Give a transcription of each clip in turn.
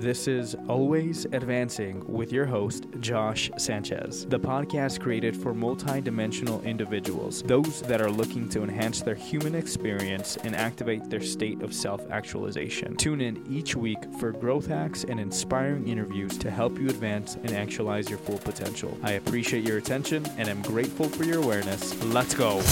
This is Always Advancing with your host, Josh Sanchez, the podcast created for multidimensional individuals, those that are looking to enhance their human experience and activate their state of self actualization. Tune in each week for growth hacks and inspiring interviews to help you advance and actualize your full potential. I appreciate your attention and am grateful for your awareness. Let's go.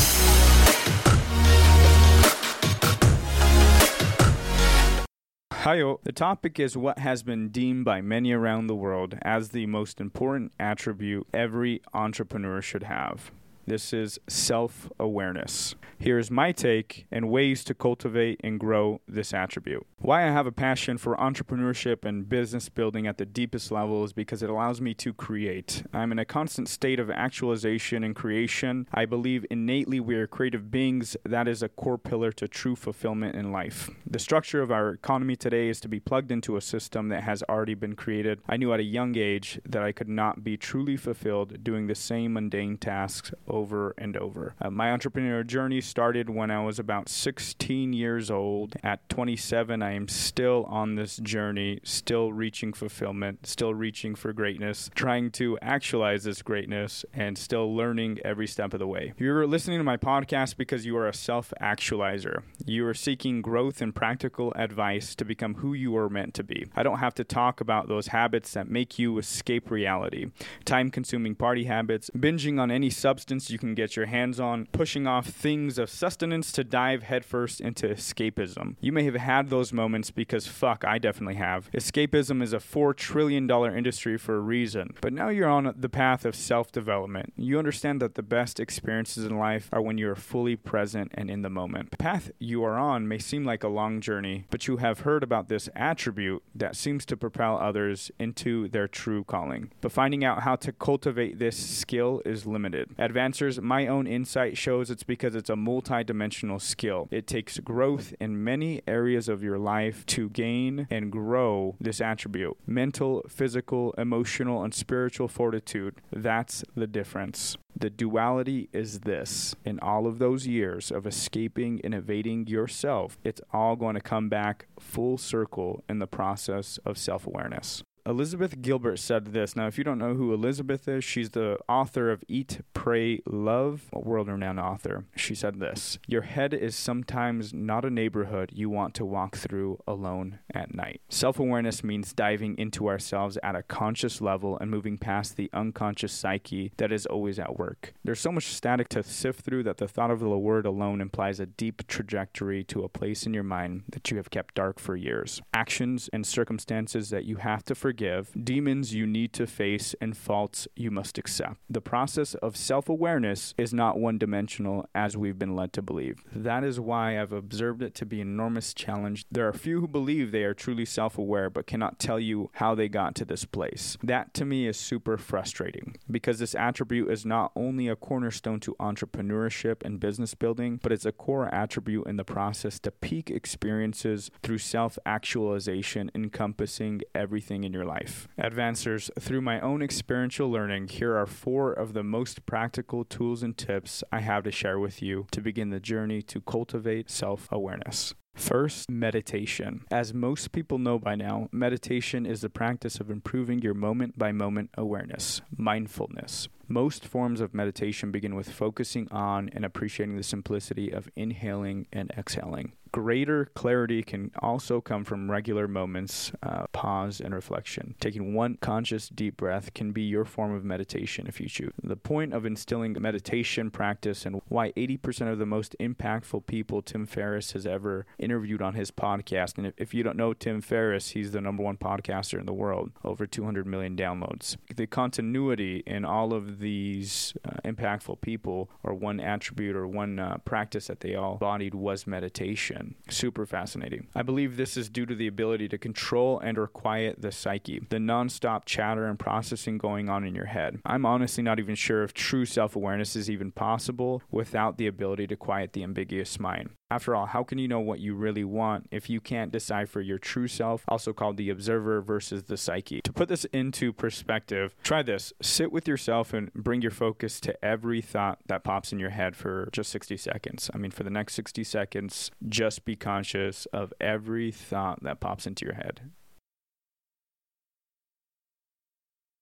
The topic is what has been deemed by many around the world as the most important attribute every entrepreneur should have. This is self awareness. Here's my take and ways to cultivate and grow this attribute. Why I have a passion for entrepreneurship and business building at the deepest level is because it allows me to create. I'm in a constant state of actualization and creation. I believe innately we are creative beings. That is a core pillar to true fulfillment in life. The structure of our economy today is to be plugged into a system that has already been created. I knew at a young age that I could not be truly fulfilled doing the same mundane tasks over and over. Uh, my entrepreneur journey started when I was about 16 years old. At 27, I am still on this journey, still reaching fulfillment, still reaching for greatness, trying to actualize this greatness, and still learning every step of the way. You're listening to my podcast because you are a self actualizer. You are seeking growth and practical advice to become who you are meant to be. I don't have to talk about those habits that make you escape reality time consuming party habits, binging on any substance you can get your hands on, pushing off things of sustenance to dive headfirst into escapism. You may have had those moments because fuck, I definitely have. Escapism is a $4 trillion industry for a reason. But now you're on the path of self development. You understand that the best experiences in life are when you are fully present and in the moment. The path you are on may seem like a long journey, but you have heard about this attribute that seems to propel others into their true calling. But finding out how to cultivate this skill is limited. Advancers my own insight shows it's because it's a multi-dimensional skill. It takes growth in many areas of your life to gain and grow this attribute. Mental, physical, emotional, and spiritual fortitude. That's the difference. The duality is this. In all of those years of escaping and evading yourself, it's all going to come back full circle in the process of self awareness. Elizabeth Gilbert said this. Now, if you don't know who Elizabeth is, she's the author of Eat, Pray, Love, a world renowned author. She said this Your head is sometimes not a neighborhood you want to walk through alone at night. Self awareness means diving into ourselves at a conscious level and moving past the unconscious psyche that is always at work. There's so much static to sift through that the thought of the word alone implies a deep trajectory to a place in your mind that you have kept dark for years. Actions and circumstances that you have to forgive forgive, demons you need to face, and faults you must accept. The process of self awareness is not one dimensional as we've been led to believe. That is why I've observed it to be an enormous challenge. There are few who believe they are truly self aware but cannot tell you how they got to this place. That to me is super frustrating because this attribute is not only a cornerstone to entrepreneurship and business building, but it's a core attribute in the process to peak experiences through self actualization encompassing everything in your life. Advancers, through my own experiential learning, here are four of the most practical tools and tips I have to share with you to begin the journey to cultivate self awareness. First, meditation. As most people know by now, meditation is the practice of improving your moment by moment awareness, mindfulness. Most forms of meditation begin with focusing on and appreciating the simplicity of inhaling and exhaling. Greater clarity can also come from regular moments, uh, pause, and reflection. Taking one conscious deep breath can be your form of meditation if you choose. The point of instilling meditation practice and why 80% of the most impactful people Tim Ferriss has ever interviewed on his podcast. And if, you don't know Tim Ferriss, he's the number one podcaster in the world, over 200 million downloads. The continuity in all of these uh, impactful people, or one attribute or one uh, practice that they all embodied, was meditation. Super fascinating. I believe this is due to the ability to control and or quiet the psyche, the nonstop chatter and processing going on in your head. I'm honestly not even sure if true self-awareness is even possible without the ability to quiet the ambiguous mind. After all, how can you know what you really want if you can't decipher your true self, also called the observer versus the psyche? To put this into perspective, try this. Sit with yourself and bring your focus to every thought that pops in your head for just 60 seconds. I mean, for the next 60 seconds, just be conscious of every thought that pops into your head.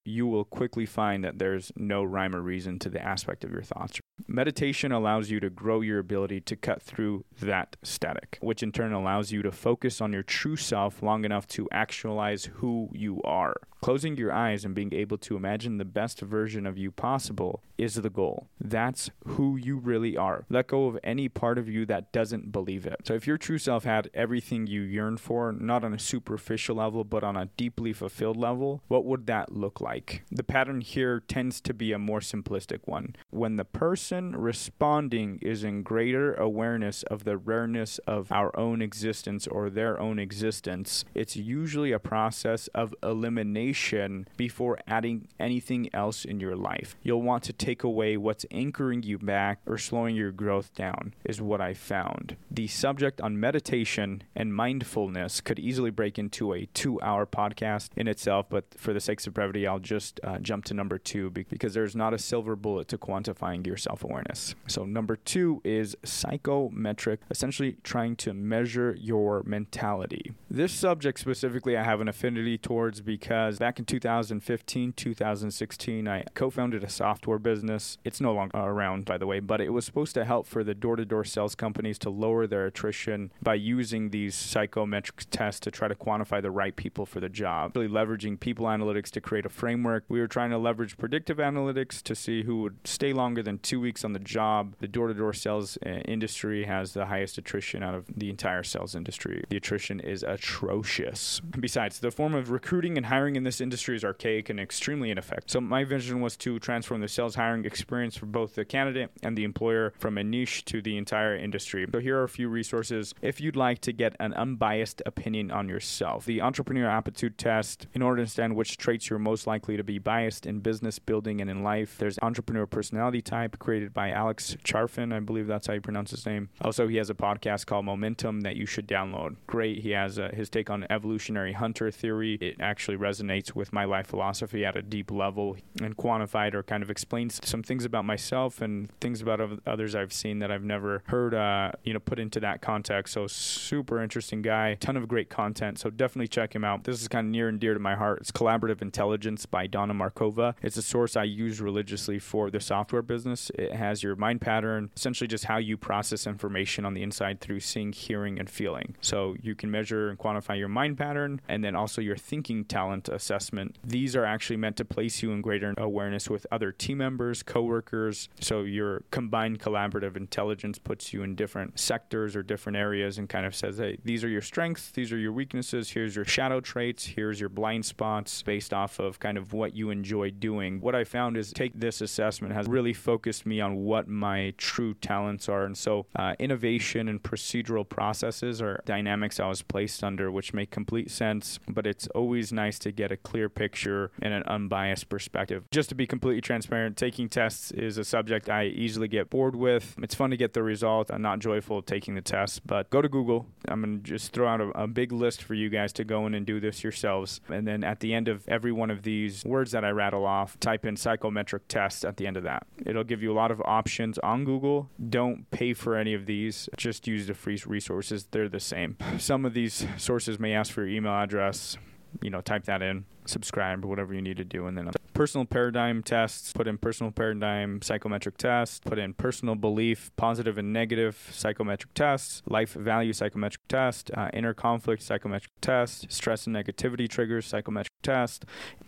you will quickly find that there's no rhyme or reason to the aspect of your thoughts. Meditation allows you to grow your ability to cut through that static, which in turn allows you to focus on your true self long enough to actualize who you are. Closing your eyes and being able to imagine the best version of you possible is the goal. That's who you really are. Let go of any part of you that doesn't believe it. So, if your true self had everything you yearn for, not on a superficial level, but on a deeply fulfilled level, what would that look like? The pattern here tends to be a more simplistic one. When the person responding is in greater awareness of the rareness of our own existence or their own existence, it's usually a process of elimination before adding anything else in your life. You'll want to take away what's anchoring you back or slowing your growth down, is what I found. The subject on meditation and mindfulness could easily break into a two hour podcast in itself, but for the sake of brevity, I'll just uh, jump to number two because there's not a silver bullet to quantifying your self awareness. So, number two is psychometric, essentially trying to measure your mentality. This subject specifically, I have an affinity towards because back in 2015, 2016, I co founded a software business. It's no longer around, by the way, but it was supposed to help for the door to door sales companies to lower their attrition by using these psychometric tests to try to quantify the right people for the job. Really leveraging people analytics to create a framework. We were trying to leverage predictive analytics to see who would stay longer than two weeks on the job. The door to door sales uh, industry has the highest attrition out of the entire sales industry. The attrition is atrocious. Besides, the form of recruiting and hiring in this industry is archaic and extremely ineffective. So my vision was to transform the sales hiring experience for both the candidate and the employer from a niche to the entire industry. So here are a few resources if you'd like to get an unbiased opinion on yourself. The entrepreneur aptitude test in order to understand which traits you're most likely to be biased in business building and in life. There's entrepreneur personality type created by Alex Charfen, I believe that's how you pronounce his name. Also, he has a podcast called Momentum that you should download. Great. He has uh, his take on evolutionary hunter theory. It actually resonates with my life philosophy at a deep level and quantified or kind of explains some things about myself and things about others I've seen that I've never heard, uh, you know, put into that context. So super interesting guy, ton of great content. So definitely check him out. This is kind of near and dear to my heart. It's Collaborative Intelligence by Dawna Markova. It's a source I use religiously for the software business. It has your mind pattern, essentially just how you process information on the inside through seeing, hearing, and feeling. So you can measure and quantify your mind pattern and then also your thinking talent assessment. These are actually meant to place you in greater awareness with other team members, coworkers. So your combined collaborative intelligence puts you in different sectors or different areas and kind of says, hey, these are your strengths, these are your weaknesses, here's your shadow traits, here's your blind spots based off of kind of what you enjoy doing. What I found is take this assessment has really focused me on what my true talents are. And so uh, innovation and procedural processes are dynamics I was placed under, which make complete sense, but it's always nice to get a clear picture and an unbiased perspective. Just to be completely transparent, taking tests is a subject I easily get bored with. It's fun to get the result. I'm not joyful taking the test, but go to Google. I'm going to just throw out a, a big list for you guys to go in and do this yourselves. And then at the end of every one of these words that I rattle off, type in psychometric test at the end of that. It'll give you a lot of options on Google. Don't pay for any of these, just use the free resources. They're the same. Some of these sources may ask for your email address you know, type that in, subscribe, or whatever you need to do, and then personal paradigm tests, put in personal paradigm psychometric tests, put in personal belief, positive and negative psychometric tests, life value psychometric test, uh, inner conflict psychometric test, stress and negativity triggers psychometric test,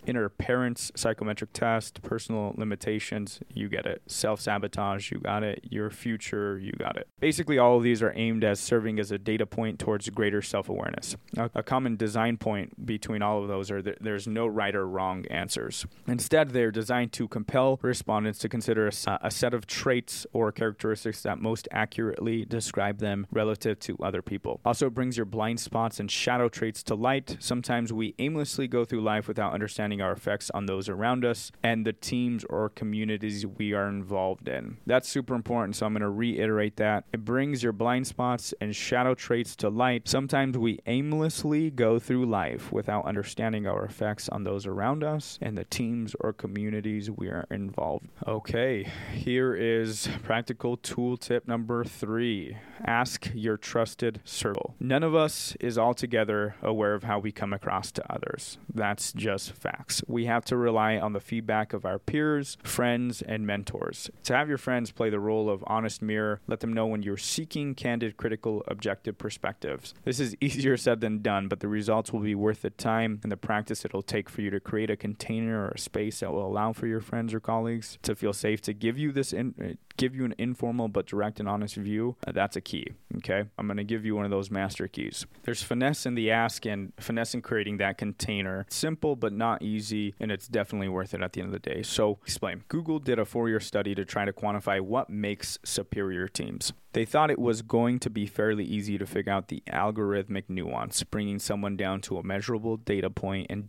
inner parents psychometric test, personal limitations, you get it. Self sabotage, you got it. Your future, you got it. Basically, all of these are aimed as serving as a data point towards greater self awareness. A, a, common design point between all of those are there's no right or wrong answers. Instead, they're designed to compel respondents to consider a, a set of traits or characteristics that most accurately describe them relative to other people. Also, it brings your blind spots and shadow traits to light. Sometimes we aimlessly go through life without understanding our effects on those around us and the teams or communities we are involved in. That's super important, so I'm going to reiterate that. It brings your blind spots and shadow traits to light. Sometimes we aimlessly go through life without understanding our effects on those around us and the teams or communities we are involved. Okay, here is practical tool tip number three ask your trusted circle. None of us is altogether aware of how we come across to others. That's That's just facts. We have to rely on the feedback of our peers, friends, and mentors. To have your friends play the role of honest mirror, let them know when you're seeking candid, critical, objective perspectives. This is easier said than done, but the results will be worth the time and the practice it'll take for you to create a container or a space that will allow for your friends or colleagues to feel safe to give you this in, give you an informal but direct and honest view, uh, that's a key. Okay. I'm going to give you one of those master keys. There's finesse in the ask and finesse in creating that container. Simple but not easy, and it's definitely worth it at the end of the day. So, explain. Google did a four year study to try to quantify what makes superior teams. They thought it was going to be fairly easy to figure out the algorithmic nuance, bringing someone down to a measurable data point and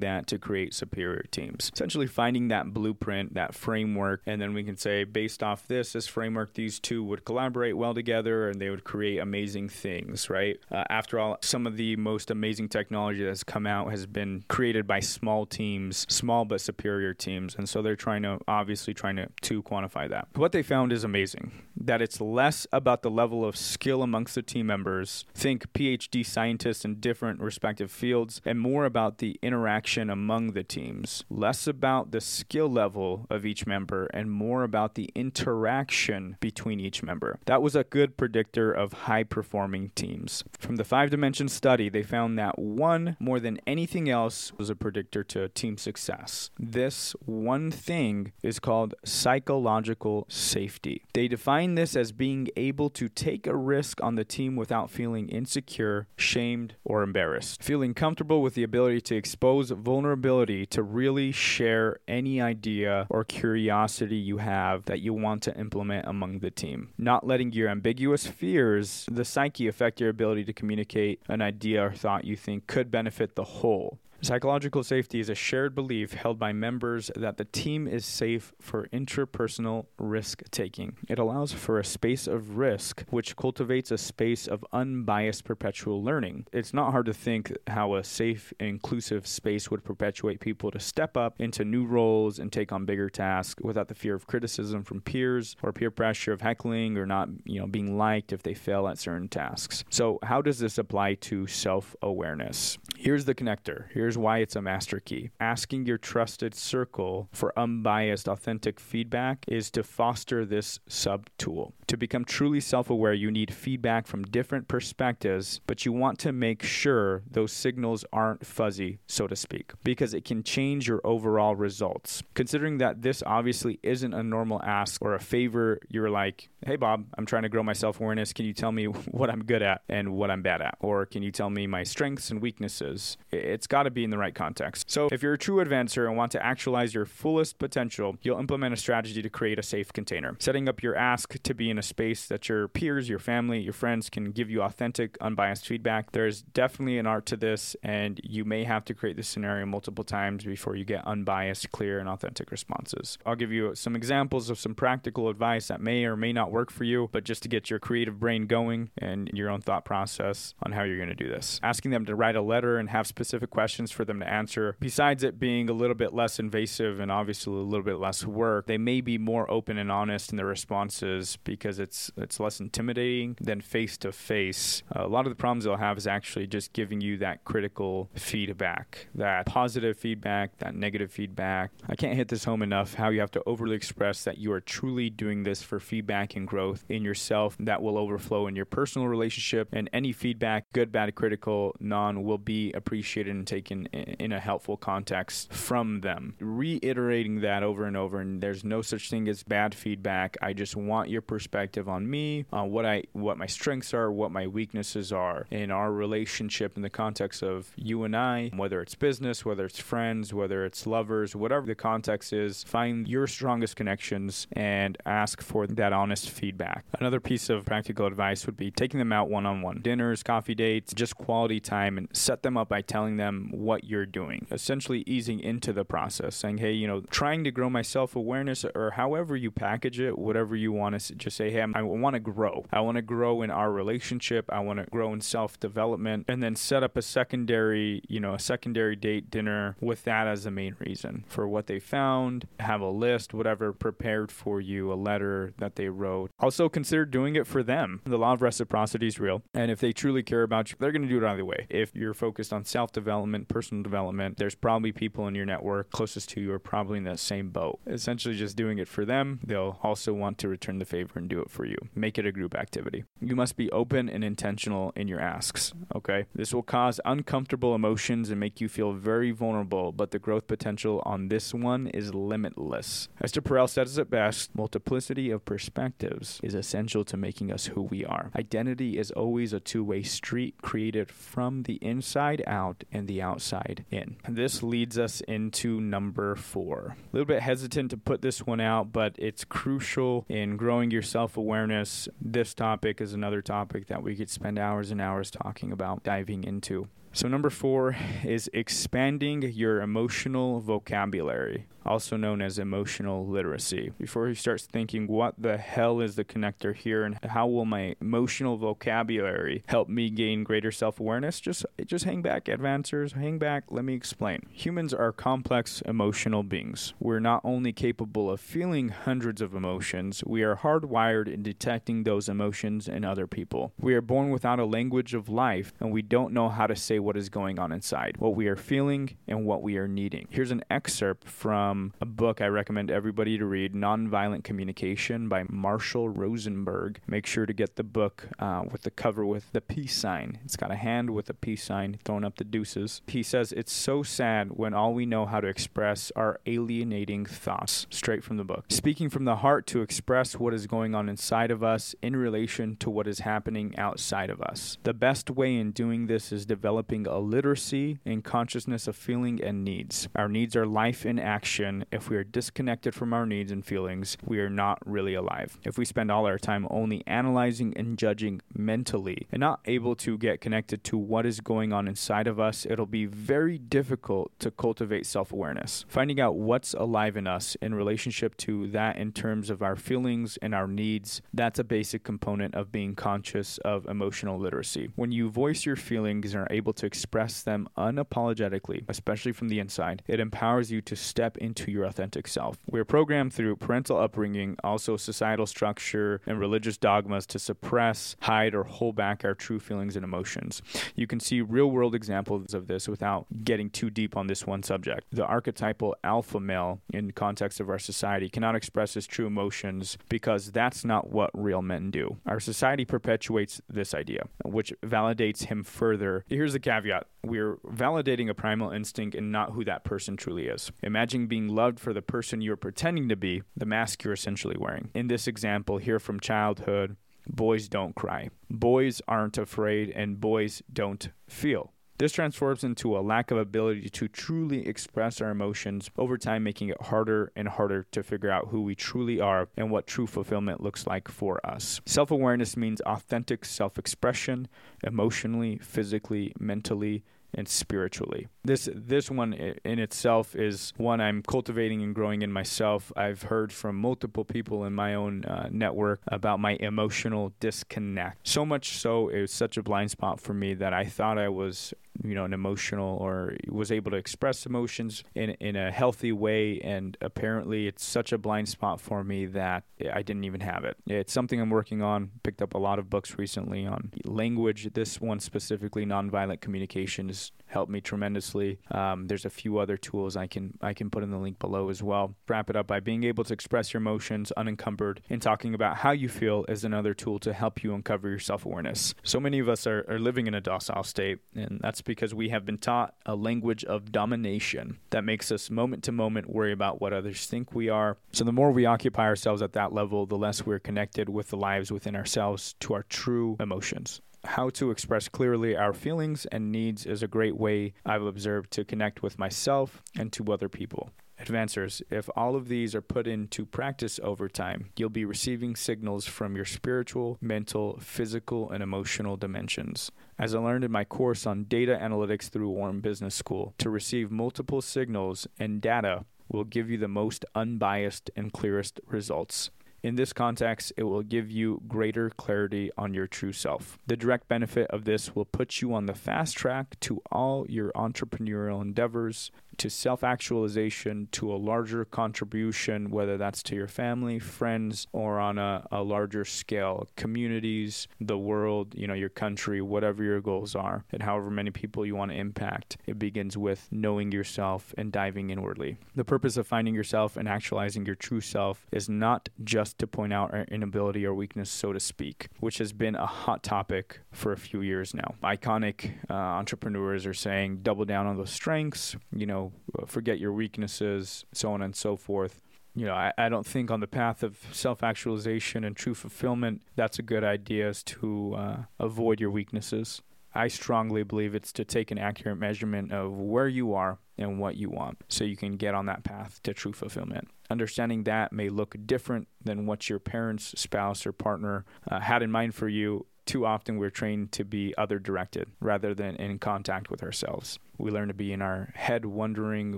that to create superior teams. Essentially, finding that blueprint, that framework, and then we can say, based off this, this framework, these two would collaborate well together and they would create amazing things, right? Uh, after all, some of the most amazing technology that's come out has been created by small teams, small but superior teams. And so they're trying to, obviously, trying to, to quantify that. What they found is amazing that it's less about the level of skill amongst the team members, think PhD scientists in different respective fields, and more about the interaction among the teams. Less about the skill level of each member and more about the interaction between each member. That was a good predictor of high performing teams. From the five dimension study, they found that one, more than anything else, was a predictor to team success. This one thing is called psychological safety. They define this as being able to take a risk on the team without feeling insecure, shamed, or embarrassed. Feeling comfortable with the ability to expose vulnerability to really share any idea or curiosity you have that you want to implement among the team. Not letting your ambiguous fears, the psyche, affect your ability to communicate an idea or thought you think could benefit the whole. Psychological safety is a shared belief held by members that the team is safe for interpersonal risk taking. It allows for a space of risk, which cultivates a space of unbiased perpetual learning. It's not hard to think how a safe, inclusive space would perpetuate people to step up into new roles and take on bigger tasks without the fear of criticism from peers or peer pressure of heckling or not, you know, being liked if they fail at certain tasks. So, how does this apply to self-awareness? Here's the connector. Here's why it's a master key. Asking your trusted circle for unbiased, authentic feedback is to foster this sub tool. To become truly self aware, you need feedback from different perspectives, but you want to make sure those signals aren't fuzzy, so to speak, because it can change your overall results. Considering that this obviously isn't a normal ask or a favor, you're like, hey, Bob, I'm trying to grow my self awareness. Can you tell me what I'm good at and what I'm bad at? Or can you tell me my strengths and weaknesses? It's got to be in the right context. So, if you're a true advancer and want to actualize your fullest potential, you'll implement a strategy to create a safe container. Setting up your ask to be in a space that your peers, your family, your friends can give you authentic, unbiased feedback. There's definitely an art to this, and you may have to create this scenario multiple times before you get unbiased, clear, and authentic responses. I'll give you some examples of some practical advice that may or may not work for you, but just to get your creative brain going and your own thought process on how you're going to do this. Asking them to write a letter and have specific questions for them to answer. Besides it being a little bit less invasive and obviously a little bit less work, they may be more open and honest in their responses because it's it's less intimidating than face to face. A lot of the problems they'll have is actually just giving you that critical feedback, that positive feedback, that negative feedback. I can't hit this home enough how you have to overly express that you are truly doing this for feedback and growth in yourself that will overflow in your personal relationship and any feedback, good, bad, critical, non, will be appreciated and taken in a helpful context from them. Reiterating that over and over, and there's no such thing as bad feedback. I just want your perspective on me, on what I what my strengths are, what my weaknesses are in our relationship in the context of you and I, whether it's business, whether it's friends, whether it's lovers, whatever the context is, find your strongest connections and ask for that honest feedback. Another piece of practical advice would be taking them out one on one. Dinners, coffee dates, just quality time and set them up by telling them what you're doing. Essentially easing into the process, saying, hey, you know, trying to grow my self awareness or however you package it, whatever you want to just say, hey, I want to grow. I want to grow in our relationship. I want to grow in self development and then set up a secondary, you know, a secondary date dinner with that as the main reason for what they found. Have a list, whatever prepared for you, a letter that they wrote. Also consider doing it for them. The law of reciprocity is real. And if they truly care about you, they're going to do it either way. If you're focused focused on self development, personal development, there's probably people in your network closest to you are probably in that same boat. Essentially, just doing it for them, they'll also want to return the favor and do it for you. Make it a group activity. You must be open and intentional in your asks, okay? This will cause uncomfortable emotions and make you feel very vulnerable, but the growth potential on this one is limitless. Esther Perel says it best multiplicity of perspectives is essential to making us who we are. Identity is always a two way street created from the inside out and the outside in. This leads us into number four. A little bit hesitant to put this one out, but it's crucial in growing your self awareness. This topic is another topic that we could spend hours and hours talking about, diving into. So, number four is expanding your emotional vocabulary also known as emotional literacy. Before he starts thinking, what the hell is the connector here and how will my emotional vocabulary help me gain greater self awareness? Just, just hang back, advancers, hang back. Let me explain. Humans are complex emotional beings. We're not only capable of feeling hundreds of emotions, we are hardwired in detecting those emotions in other people. We are born without a language of life and we don't know how to say what is going on inside, what we are feeling, and what we are needing. Here's an excerpt from from a book I recommend everybody to read, Nonviolent Communication by Marshall Rosenberg. Make sure to get the book uh, with the cover with the peace sign. It's got a hand with a peace sign throwing up the deuces. He says, It's so sad when all we know how to express are alienating thoughts, straight from the book. Speaking from the heart to express what is going on inside of us in relation to what is happening outside of us. The best way in doing this is developing a literacy and consciousness of feeling and needs. Our needs are life in action if we are disconnected from our needs and feelings, we are not really alive. If we spend all our time only analyzing and judging mentally and not able to get connected to what is going on inside of us, it'll be very difficult to cultivate self awareness. Finding out what's alive in us in relationship to that in terms of our feelings and our needs, that's a basic component of being conscious of emotional literacy. When you voice your feelings and are able to express them unapologetically, especially from the inside, it empowers you to step into into your authentic self. We're programmed through parental upbringing, also societal structure, and religious dogmas to suppress, hide, or hold back our true feelings and emotions. You can see real world examples of this without getting too deep on this one subject. The archetypal alpha male, in context of our society, cannot express his true emotions because that's not what real men do. Our society perpetuates this idea, which validates him further. Here's the caveat we're validating a primal instinct and not who that person truly is. Imagine being being loved for the person you're pretending to be, the mask you're essentially wearing. In this example here from childhood, boys don't cry. Boys aren't afraid and boys don't feel. This transforms into a lack of ability to truly express our emotions over time, making it harder and harder to figure out who we truly are and what true fulfillment looks like for us. Self awareness means authentic self expression emotionally, physically, mentally, and spiritually. This this one in itself is one I'm cultivating and growing in myself. I've heard from multiple people in my own uh, network about my emotional disconnect. So much so it was such a blind spot for me that I thought I was you know an emotional or was able to express emotions in in a healthy way and apparently it's such a blind spot for me that I didn't even have it. It's something I'm working on. Picked up a lot of books recently on language. This one specifically nonviolent communication has helped me tremendously. Um, there's a few other tools I can I can put in the link below as well. Wrap it up by being able to express your emotions unencumbered and talking about how you feel is another tool to help you uncover your self-awareness. So many of us are, are living in a docile state and that's because we have been taught a language of domination that makes us moment to moment worry about what others think we are. So the more we occupy ourselves at that level, the less we're connected with the lives within ourselves to our true emotions how to express clearly our feelings and needs is a great way I've observed to connect with myself and to other people. Advancers, if all of these are put into practice over time, you'll be receiving signals from your spiritual, mental, physical, and emotional dimensions. As I learned in my course on data analytics through Wharton Business School, to receive multiple signals and data will give you the most unbiased and clearest results. In this context, it will give you greater clarity on your true self. The direct benefit of this will put you on the fast track to all your entrepreneurial endeavors, to self actualization, to a larger contribution, whether that's to your family, friends, or on a, a larger scale, communities, the world, you know, your country, whatever your goals are, and however many people you want to impact. It begins with knowing yourself and diving inwardly. The purpose of finding yourself and actualizing your true self is not just to point out our inability or weakness, so to speak, which has been a hot topic for a few years now. Iconic uh, entrepreneurs are saying double down on those strengths, you know, forget your weaknesses, so on and so forth. You know, I, I don't think on the path of self actualization and true fulfillment, that's a good idea is to uh, avoid your weaknesses. I strongly believe it's to take an accurate measurement of where you are and what you want so you can get on that path to true fulfillment. Understanding that may look different than what your parents, spouse, or partner uh, had in mind for you too often we're trained to be other directed rather than in contact with ourselves. We learn to be in our head wondering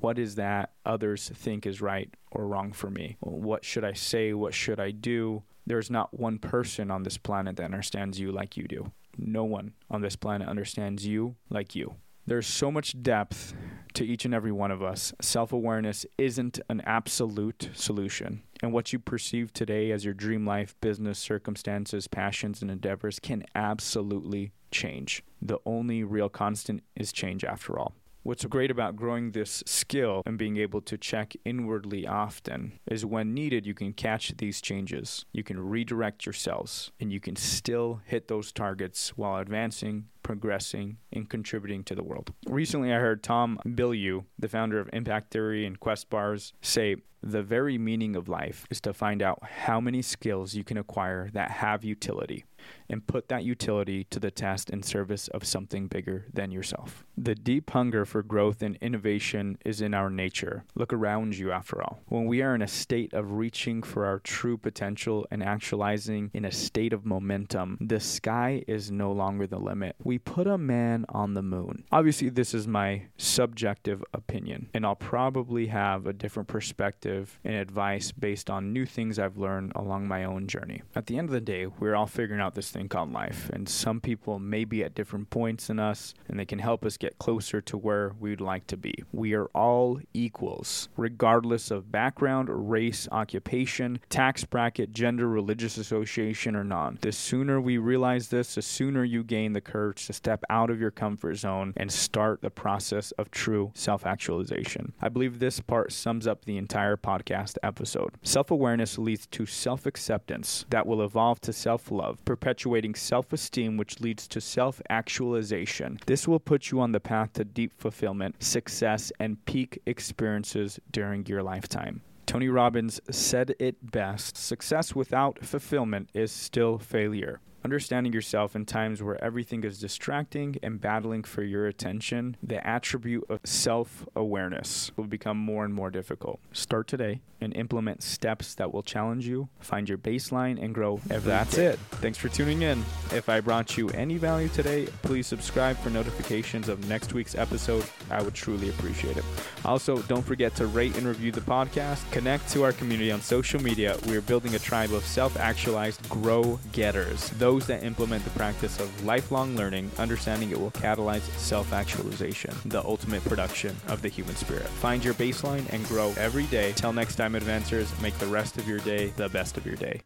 what is that others think is right or wrong for me? What should I say? What should I do? There's not one person on this planet that understands you like you do. No one on this planet understands you like you. There's so much depth to each and every one of us. Self awareness isn't an absolute solution. And what you perceive today as your dream life, business, circumstances, passions, and endeavors can absolutely change. The only real constant is change after all. What's great about growing this skill and being able to check inwardly often is when needed, you can catch these changes. You can redirect your cells and you can still hit those targets while advancing, progressing, and contributing to the world. Recently, I heard Tom Bilyeu, the founder of Impact Theory and Quest Bars, say, the very meaning of life is to find out how many skills you can acquire that have utility and put that utility to the test in service of something bigger than yourself. The deep hunger for growth and innovation is in our nature. Look around you, after all. When we are in a state of reaching for our true potential and actualizing in a state of momentum, the sky is no longer the limit. We put a man on the moon. Obviously, this is my subjective opinion, and I'll probably have a different perspective and advice based on new things I've learned along my own journey. At the end of the day, we're all figuring out this thing called life. And some people may be at different points in us, and they can help us get closer to where we'd like to be. We are all equals, regardless of background, race, occupation, tax bracket, gender, religious association, or non. The sooner we realize this, the sooner you gain the courage to step out of your comfort zone and start the process of true self actualization. I believe this part sums up the entire podcast episode. Self awareness leads to self acceptance that will evolve to self love, perpetuating self esteem, which leads to self actualization. This will put you on the path to deep fulfillment, success, and peak experiences during your lifetime. Tony Robbins said it best success without fulfillment is still failure. Understanding yourself in times where everything is distracting and battling for your attention, the attribute of self awareness will become more and more difficult. Start today and implement steps that will challenge you, find your baseline, and grow every That's day. it. Thanks for tuning in. If I brought you any value today, please subscribe for notifications of next week's episode. I would truly appreciate it. Also, don't forget to rate and review the podcast. Connect to our community on social media. We are building a tribe of self actualized grow getters. Those those that implement the practice of lifelong learning, understanding it will catalyze self actualization, the ultimate production of the human spirit. Find your baseline and grow every day. Till next time, advancers, make the rest of your day the best of your day.